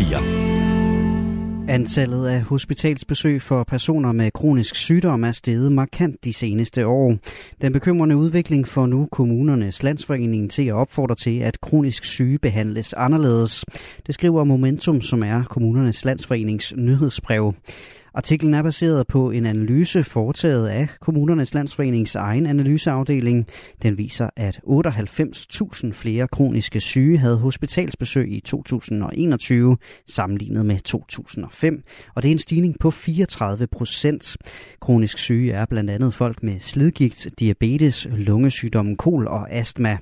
4. Antallet af hospitalsbesøg for personer med kronisk sygdom er steget markant de seneste år. Den bekymrende udvikling får nu kommunernes landsforening til at opfordre til, at kronisk syge behandles anderledes. Det skriver Momentum, som er kommunernes landsforenings nyhedsbrev. Artiklen er baseret på en analyse foretaget af Kommunernes Landsforenings egen analyseafdeling. Den viser, at 98.000 flere kroniske syge havde hospitalsbesøg i 2021 sammenlignet med 2005, og det er en stigning på 34 procent. Kronisk syge er blandt andet folk med slidgigt, diabetes, lungesygdommen, kol og astma.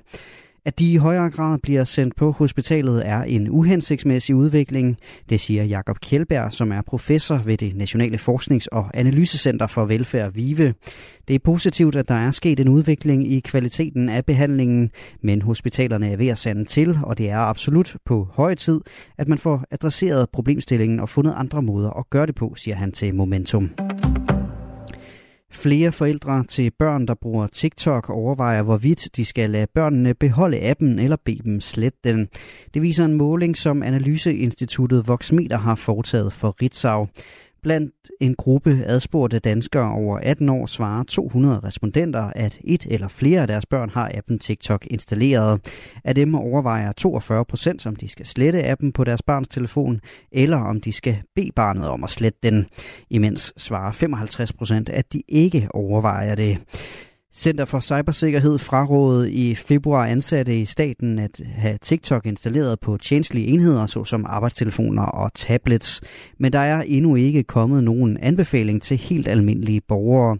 At de i højere grad bliver sendt på hospitalet er en uhensigtsmæssig udvikling, det siger Jakob Kjellberg, som er professor ved det Nationale Forsknings- og Analysecenter for Velfærd VIVE. Det er positivt, at der er sket en udvikling i kvaliteten af behandlingen, men hospitalerne er ved at sande til, og det er absolut på høj tid, at man får adresseret problemstillingen og fundet andre måder at gøre det på, siger han til Momentum. Flere forældre til børn, der bruger TikTok, overvejer, hvorvidt de skal lade børnene beholde appen eller bede dem slette den. Det viser en måling, som Analyseinstituttet Voxmeter har foretaget for Ritzau. Blandt en gruppe adspurgte danskere over 18 år svarer 200 respondenter, at et eller flere af deres børn har appen TikTok installeret. Af dem overvejer 42 procent, om de skal slette appen på deres barns telefon, eller om de skal bede barnet om at slette den. Imens svarer 55 procent, at de ikke overvejer det. Center for Cybersikkerhed frarådede i februar ansatte i staten at have TikTok installeret på tjenestlige enheder, såsom arbejdstelefoner og tablets. Men der er endnu ikke kommet nogen anbefaling til helt almindelige borgere.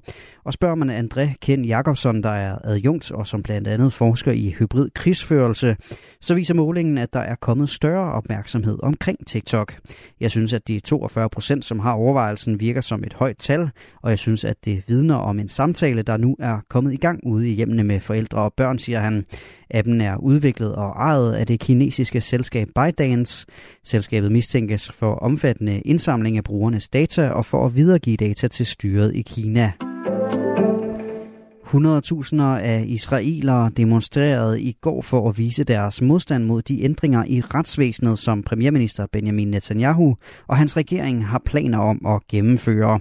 Og spørger man André Ken Jakobsson, der er adjunkt og som blandt andet forsker i hybrid krigsførelse, så viser målingen, at der er kommet større opmærksomhed omkring TikTok. Jeg synes, at de 42 procent, som har overvejelsen, virker som et højt tal, og jeg synes, at det vidner om en samtale, der nu er kommet i gang ude i hjemmene med forældre og børn, siger han. Appen er udviklet og ejet af det kinesiske selskab ByteDance. Selskabet mistænkes for omfattende indsamling af brugernes data og for at videregive data til styret i Kina. 100.000 af israelere demonstrerede i går for at vise deres modstand mod de ændringer i retsvæsenet, som premierminister Benjamin Netanyahu og hans regering har planer om at gennemføre.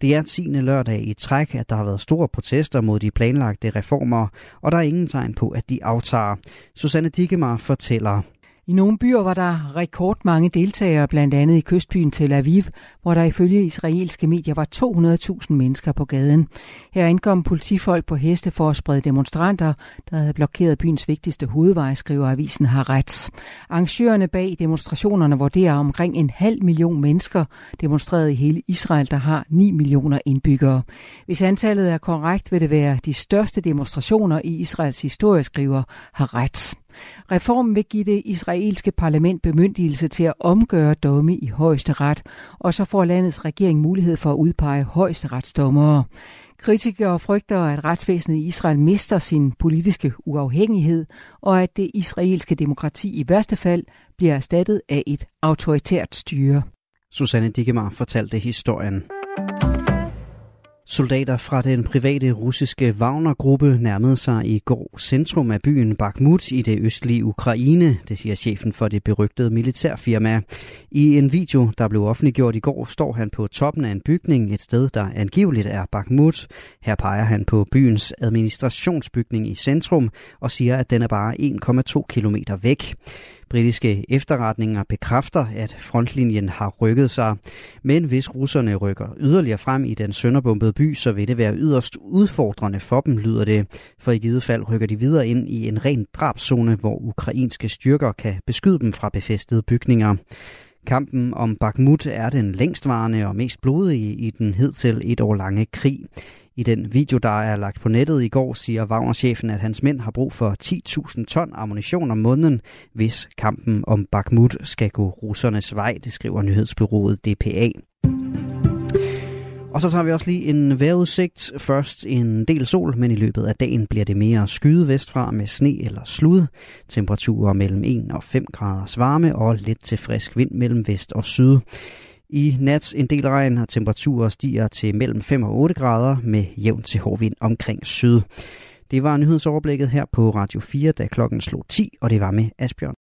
Det er 10. lørdag i træk, at der har været store protester mod de planlagte reformer, og der er ingen tegn på, at de aftager. Susanne Dikemar fortæller. I nogle byer var der rekordmange deltagere, blandt andet i kystbyen Tel Aviv, hvor der ifølge israelske medier var 200.000 mennesker på gaden. Her ankom politifolk på heste for at sprede demonstranter, der havde blokeret byens vigtigste hovedvej, skriver avisen Haaretz. Arrangørerne bag demonstrationerne vurderer omkring en halv million mennesker demonstreret i hele Israel, der har 9 millioner indbyggere. Hvis antallet er korrekt, vil det være de største demonstrationer i Israels historie, skriver Haaretz. Reformen vil give det israelske parlament bemyndigelse til at omgøre domme i højesteret, og så får landets regering mulighed for at udpege højesteretsdommere. Kritikere frygter, at retsvæsenet i Israel mister sin politiske uafhængighed, og at det israelske demokrati i værste fald bliver erstattet af et autoritært styre. Susanne Dikemar fortalte historien. Soldater fra den private russiske Wagner-gruppe nærmede sig i går centrum af byen Bakhmut i det østlige Ukraine, det siger chefen for det berygtede militærfirma. I en video, der blev offentliggjort i går, står han på toppen af en bygning, et sted, der angiveligt er Bakhmut. Her peger han på byens administrationsbygning i centrum og siger, at den er bare 1,2 km væk. Britiske efterretninger bekræfter, at frontlinjen har rykket sig. Men hvis russerne rykker yderligere frem i den sønderbombede by, så vil det være yderst udfordrende for dem, lyder det. For i givet fald rykker de videre ind i en ren drabszone, hvor ukrainske styrker kan beskyde dem fra befæstede bygninger. Kampen om Bakhmut er den længstvarende og mest blodige i den hidtil et år lange krig. I den video, der er lagt på nettet i går, siger Wagner-chefen, at hans mænd har brug for 10.000 ton ammunition om måneden, hvis kampen om Bakhmut skal gå russernes vej, det skriver nyhedsbyrået DPA. Og så tager vi også lige en vejrudsigt. Først en del sol, men i løbet af dagen bliver det mere skyde vestfra med sne eller slud. Temperaturer mellem 1 og 5 graders varme og lidt til frisk vind mellem vest og syd. I nat en del regn, og temperaturer stiger til mellem 5 og 8 grader med jævn til hård vind omkring syd. Det var nyhedsoverblikket her på Radio 4, da klokken slog 10, og det var med Asbjørn